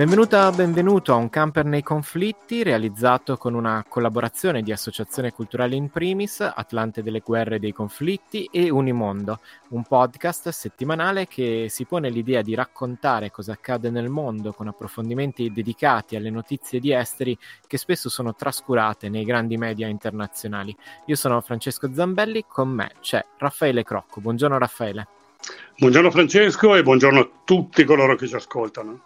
Benvenuta, benvenuto a Un camper nei conflitti, realizzato con una collaborazione di Associazione Culturale in Primis, Atlante delle Guerre e dei Conflitti e Unimondo, un podcast settimanale che si pone l'idea di raccontare cosa accade nel mondo con approfondimenti dedicati alle notizie di esteri che spesso sono trascurate nei grandi media internazionali. Io sono Francesco Zambelli, con me c'è Raffaele Crocco. Buongiorno Raffaele. Buongiorno Francesco e buongiorno a tutti coloro che ci ascoltano.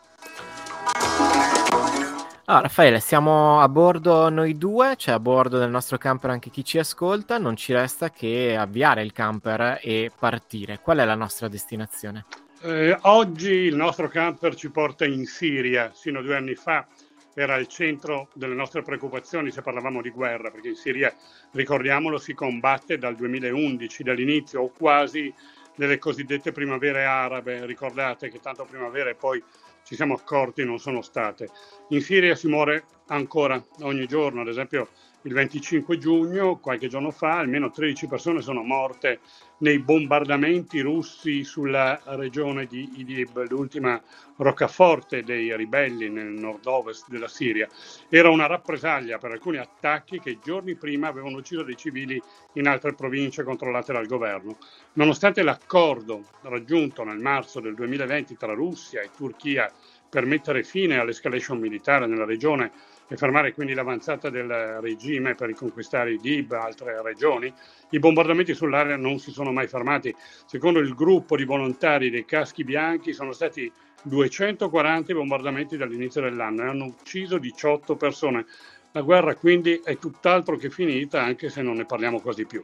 Ah, Raffaele, siamo a bordo noi due, c'è a bordo del nostro camper anche chi ci ascolta, non ci resta che avviare il camper e partire. Qual è la nostra destinazione? Eh, oggi il nostro camper ci porta in Siria, sino a due anni fa era il centro delle nostre preoccupazioni se parlavamo di guerra, perché in Siria, ricordiamolo, si combatte dal 2011, dall'inizio o quasi delle cosiddette primavere arabe, ricordate che tanto primavera e poi ci siamo accorti non sono state. In Siria si muore ancora ogni giorno, ad esempio il 25 giugno, qualche giorno fa, almeno 13 persone sono morte nei bombardamenti russi sulla regione di Idlib, l'ultima roccaforte dei ribelli nel nord-ovest della Siria. Era una rappresaglia per alcuni attacchi che giorni prima avevano ucciso dei civili in altre province controllate dal governo. Nonostante l'accordo raggiunto nel marzo del 2020 tra Russia e Turchia per mettere fine all'escalation militare nella regione e fermare quindi l'avanzata del regime per riconquistare Idlib e altre regioni, i bombardamenti sull'area non si sono mai fermati. Secondo il gruppo di volontari dei caschi bianchi sono stati 240 bombardamenti dall'inizio dell'anno e hanno ucciso 18 persone. La guerra quindi è tutt'altro che finita anche se non ne parliamo quasi più.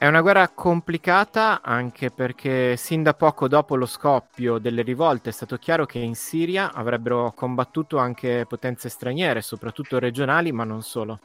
È una guerra complicata anche perché sin da poco dopo lo scoppio delle rivolte è stato chiaro che in Siria avrebbero combattuto anche potenze straniere, soprattutto regionali, ma non solo.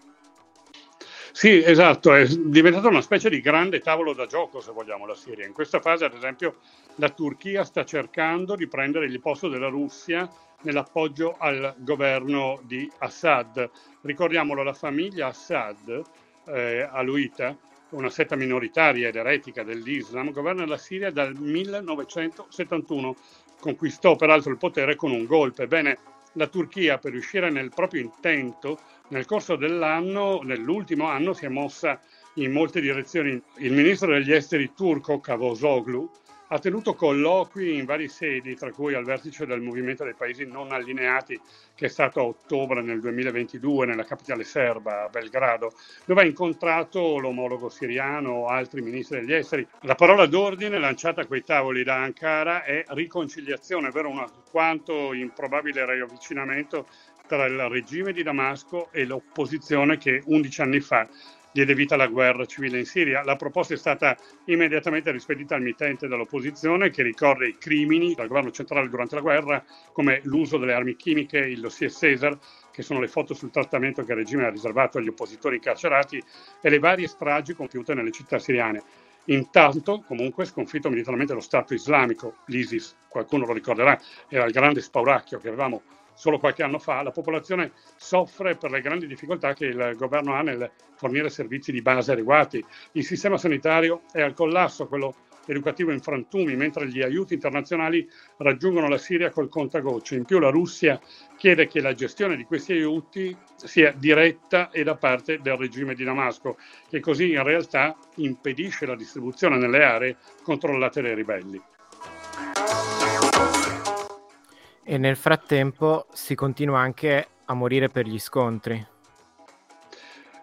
Sì, esatto, è diventata una specie di grande tavolo da gioco, se vogliamo, la Siria. In questa fase, ad esempio, la Turchia sta cercando di prendere il posto della Russia nell'appoggio al governo di Assad. Ricordiamolo, la famiglia Assad, eh, aluita, una setta minoritaria ed eretica dell'Islam, governa la Siria dal 1971. Conquistò peraltro il potere con un golpe. Bene, la Turchia per riuscire nel proprio intento nel corso dell'anno, nell'ultimo anno, si è mossa in molte direzioni. Il ministro degli esteri turco Cavusoglu ha tenuto colloqui in varie sedi, tra cui al vertice del Movimento dei Paesi non allineati, che è stato a ottobre nel 2022 nella capitale serba, a Belgrado, dove ha incontrato l'omologo siriano, altri ministri degli esteri. La parola d'ordine lanciata a quei tavoli da Ankara è riconciliazione, ovvero un quanto improbabile riavvicinamento tra il regime di Damasco e l'opposizione che 11 anni fa diede vita alla guerra civile in Siria. La proposta è stata immediatamente rispedita al mittente dell'opposizione che ricorda i crimini del governo centrale durante la guerra, come l'uso delle armi chimiche, il dossier Caesar, che sono le foto sul trattamento che il regime ha riservato agli oppositori incarcerati, e le varie stragi compiute nelle città siriane. Intanto, comunque, sconfitto militarmente lo Stato islamico, l'ISIS, qualcuno lo ricorderà, era il grande spauracchio che avevamo solo qualche anno fa, la popolazione soffre per le grandi difficoltà che il governo ha nel fornire servizi di base adeguati. Il sistema sanitario è al collasso, quello educativo in frantumi, mentre gli aiuti internazionali raggiungono la Siria col contagocce. In più la Russia chiede che la gestione di questi aiuti sia diretta e da parte del regime di Damasco, che così in realtà impedisce la distribuzione nelle aree controllate dai ribelli. E nel frattempo si continua anche a morire per gli scontri.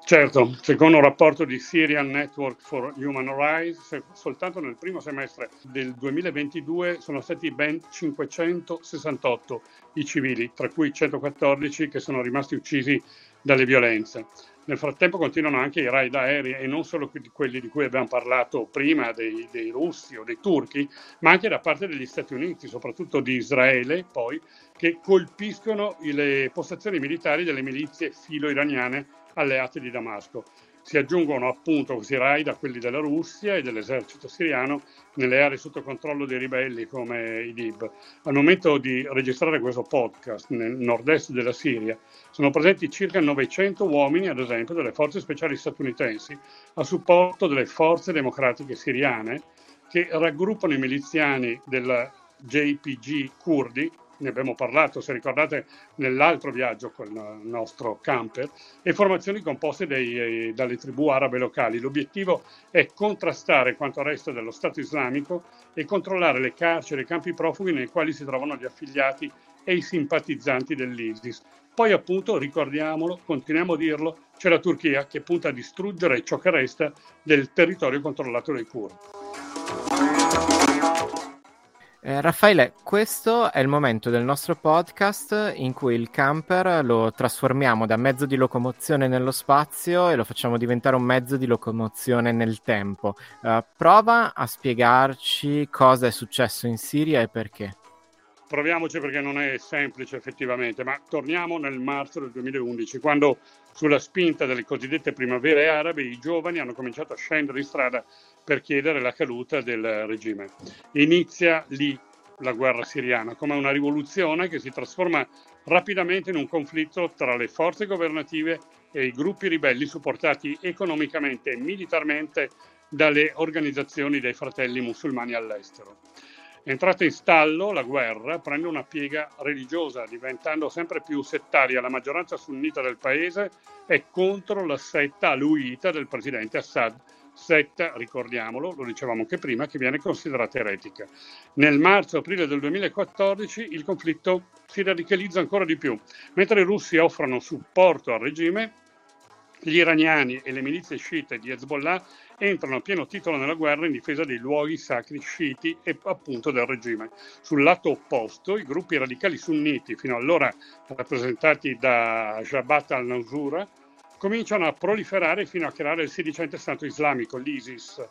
Certo, secondo un rapporto di Syrian Network for Human Rights, soltanto nel primo semestre del 2022 sono stati ben 568 i civili, tra cui 114 che sono rimasti uccisi dalle violenze. Nel frattempo continuano anche i raid aerei e non solo quelli di cui abbiamo parlato prima, dei, dei, russi o dei turchi, ma anche da parte degli Stati Uniti, soprattutto di Israele, poi, che colpiscono le postazioni militari delle milizie filo-iraniane alleate di Damasco. Si aggiungono appunto questi raid a quelli della Russia e dell'esercito siriano nelle aree sotto controllo dei ribelli come Idlib. Al momento di registrare questo podcast nel nord-est della Siria sono presenti circa 900 uomini, ad esempio, delle forze speciali statunitensi a supporto delle forze democratiche siriane che raggruppano i miliziani del JPG kurdi ne abbiamo parlato, se ricordate, nell'altro viaggio con il nostro camper, e formazioni composte dei, eh, dalle tribù arabe locali. L'obiettivo è contrastare quanto resta dello Stato islamico e controllare le carceri e i campi profughi nei quali si trovano gli affiliati e i simpatizzanti dell'ISIS. Poi appunto, ricordiamolo, continuiamo a dirlo, c'è la Turchia che punta a distruggere ciò che resta del territorio controllato dai curdi. Eh, Raffaele, questo è il momento del nostro podcast in cui il camper lo trasformiamo da mezzo di locomozione nello spazio e lo facciamo diventare un mezzo di locomozione nel tempo. Uh, prova a spiegarci cosa è successo in Siria e perché. Proviamoci perché non è semplice effettivamente, ma torniamo nel marzo del 2011, quando sulla spinta delle cosiddette primavere arabe i giovani hanno cominciato a scendere in strada per chiedere la caduta del regime. Inizia lì la guerra siriana come una rivoluzione che si trasforma rapidamente in un conflitto tra le forze governative e i gruppi ribelli supportati economicamente e militarmente dalle organizzazioni dei fratelli musulmani all'estero. Entrata in stallo, la guerra prende una piega religiosa, diventando sempre più settaria. La maggioranza sunnita del paese è contro la setta aluita del presidente Assad, setta, ricordiamolo, lo dicevamo anche prima, che viene considerata eretica. Nel marzo-aprile del 2014 il conflitto si radicalizza ancora di più. Mentre i russi offrono supporto al regime, gli iraniani e le milizie sciite di Hezbollah entrano a pieno titolo nella guerra in difesa dei luoghi sacri sciiti e appunto del regime. Sul lato opposto, i gruppi radicali sunniti, fino allora rappresentati da Jabhat al-Nusura, cominciano a proliferare fino a creare il sedicente Stato islamico, l'ISIS.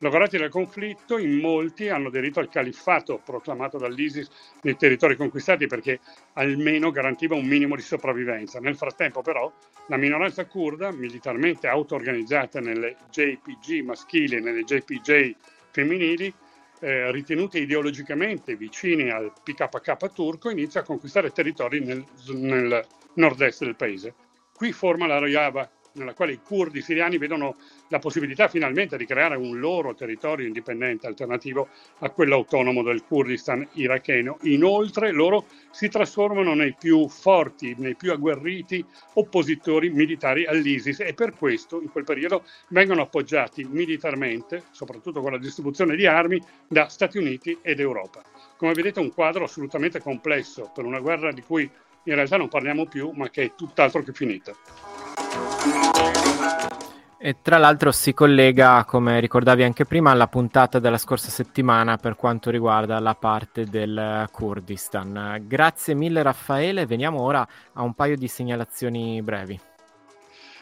Lavorati dal conflitto, in molti hanno aderito al califfato proclamato dall'ISIS nei territori conquistati perché almeno garantiva un minimo di sopravvivenza. Nel frattempo però la minoranza kurda, militarmente auto-organizzata nelle JPG maschili e nelle JPJ femminili, eh, ritenute ideologicamente vicine al PKK turco, inizia a conquistare territori nel, nel nord-est del paese. Qui forma la Rojava, nella quale i curdi siriani vedono la possibilità finalmente di creare un loro territorio indipendente alternativo a quello autonomo del Kurdistan iracheno. Inoltre loro si trasformano nei più forti, nei più agguerriti oppositori militari all'ISIS e per questo in quel periodo vengono appoggiati militarmente, soprattutto con la distribuzione di armi, da Stati Uniti ed Europa. Come vedete un quadro assolutamente complesso per una guerra di cui in realtà non parliamo più, ma che è tutt'altro che finita. E tra l'altro si collega, come ricordavi anche prima, alla puntata della scorsa settimana per quanto riguarda la parte del Kurdistan. Grazie mille Raffaele, veniamo ora a un paio di segnalazioni brevi.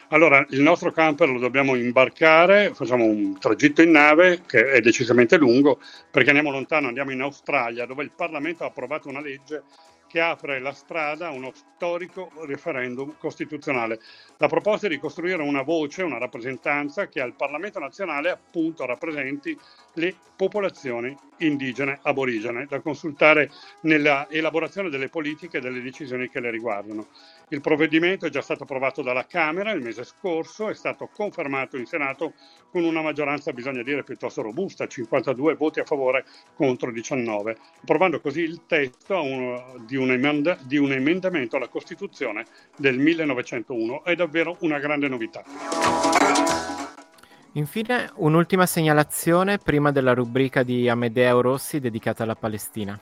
Allora, il nostro camper lo dobbiamo imbarcare, facciamo un tragitto in nave che è decisamente lungo perché andiamo lontano, andiamo in Australia dove il Parlamento ha approvato una legge che apre la strada a uno storico referendum costituzionale. La proposta è di costruire una voce, una rappresentanza che al Parlamento nazionale appunto rappresenti le popolazioni indigene aborigene da consultare nella elaborazione delle politiche e delle decisioni che le riguardano. Il provvedimento è già stato approvato dalla Camera il mese scorso, è stato confermato in Senato con una maggioranza, bisogna dire, piuttosto robusta, 52 voti a favore contro 19, approvando così il testo di, un emenda, di un emendamento alla Costituzione del 1901. È davvero una grande novità. Infine, un'ultima segnalazione prima della rubrica di Amedeo Rossi dedicata alla Palestina.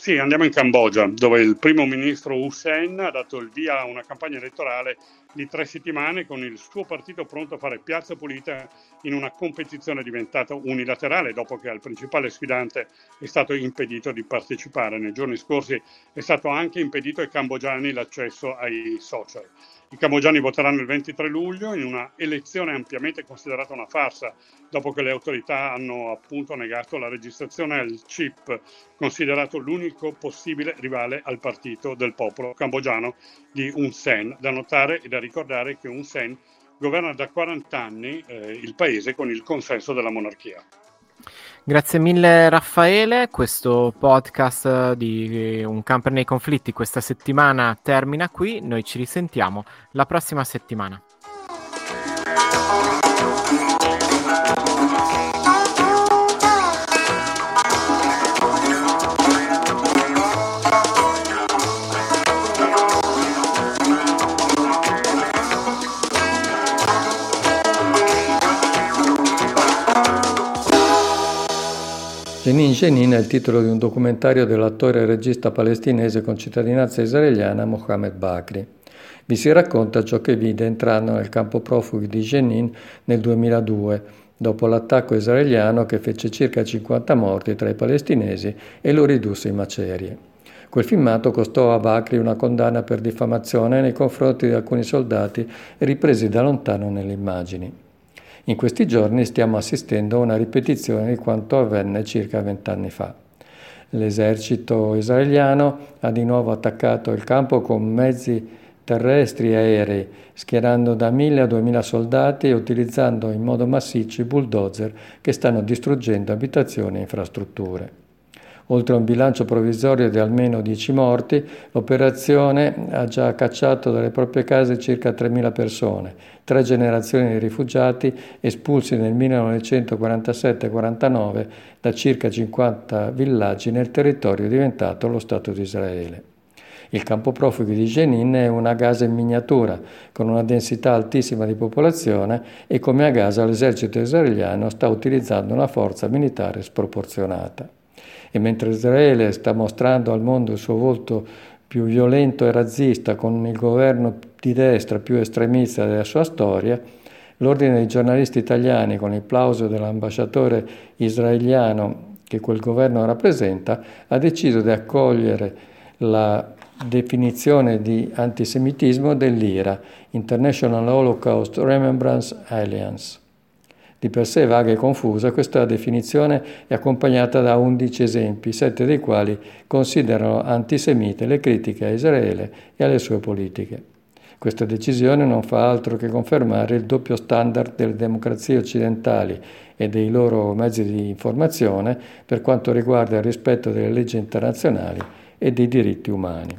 Sì, andiamo in Cambogia, dove il primo ministro Hussein ha dato il via a una campagna elettorale di tre settimane con il suo partito pronto a fare piazza pulita in una competizione diventata unilaterale dopo che al principale sfidante è stato impedito di partecipare. Nei giorni scorsi è stato anche impedito ai cambogiani l'accesso ai social. I cambogiani voteranno il 23 luglio in una elezione ampiamente considerata una farsa, dopo che le autorità hanno appunto negato la registrazione al CIP, considerato l'unico possibile rivale al partito del popolo cambogiano di Hun Sen. Da notare e da ricordare che Hun Sen governa da 40 anni eh, il paese con il consenso della monarchia. Grazie mille Raffaele, questo podcast di Un camper nei conflitti questa settimana termina qui, noi ci risentiamo la prossima settimana. Jenin è il titolo di un documentario dell'attore e regista palestinese con cittadinanza israeliana Mohamed Bakri. Vi si racconta ciò che vide entrando nel campo profughi di Jenin nel 2002, dopo l'attacco israeliano che fece circa 50 morti tra i palestinesi e lo ridusse in macerie. Quel filmato costò a Bakri una condanna per diffamazione nei confronti di alcuni soldati ripresi da lontano nelle immagini. In questi giorni stiamo assistendo a una ripetizione di quanto avvenne circa vent'anni fa. L'esercito israeliano ha di nuovo attaccato il campo con mezzi terrestri e aerei, schierando da 1000 a 2000 soldati e utilizzando in modo massiccio i bulldozer che stanno distruggendo abitazioni e infrastrutture. Oltre a un bilancio provvisorio di almeno 10 morti, l'operazione ha già cacciato dalle proprie case circa 3.000 persone, tre generazioni di rifugiati espulsi nel 1947-49 da circa 50 villaggi nel territorio diventato lo Stato di Israele. Il campo profughi di Jenin è una Gaza in miniatura, con una densità altissima di popolazione e come a Gaza l'esercito israeliano sta utilizzando una forza militare sproporzionata. E mentre Israele sta mostrando al mondo il suo volto più violento e razzista, con il governo di destra più estremista della sua storia, l'ordine dei giornalisti italiani, con il plauso dell'ambasciatore israeliano che quel governo rappresenta, ha deciso di accogliere la definizione di antisemitismo dell'IRA, International Holocaust Remembrance Alliance. Di per sé vaga e confusa, questa definizione è accompagnata da 11 esempi, sette dei quali considerano antisemite le critiche a Israele e alle sue politiche. Questa decisione non fa altro che confermare il doppio standard delle democrazie occidentali e dei loro mezzi di informazione per quanto riguarda il rispetto delle leggi internazionali e dei diritti umani.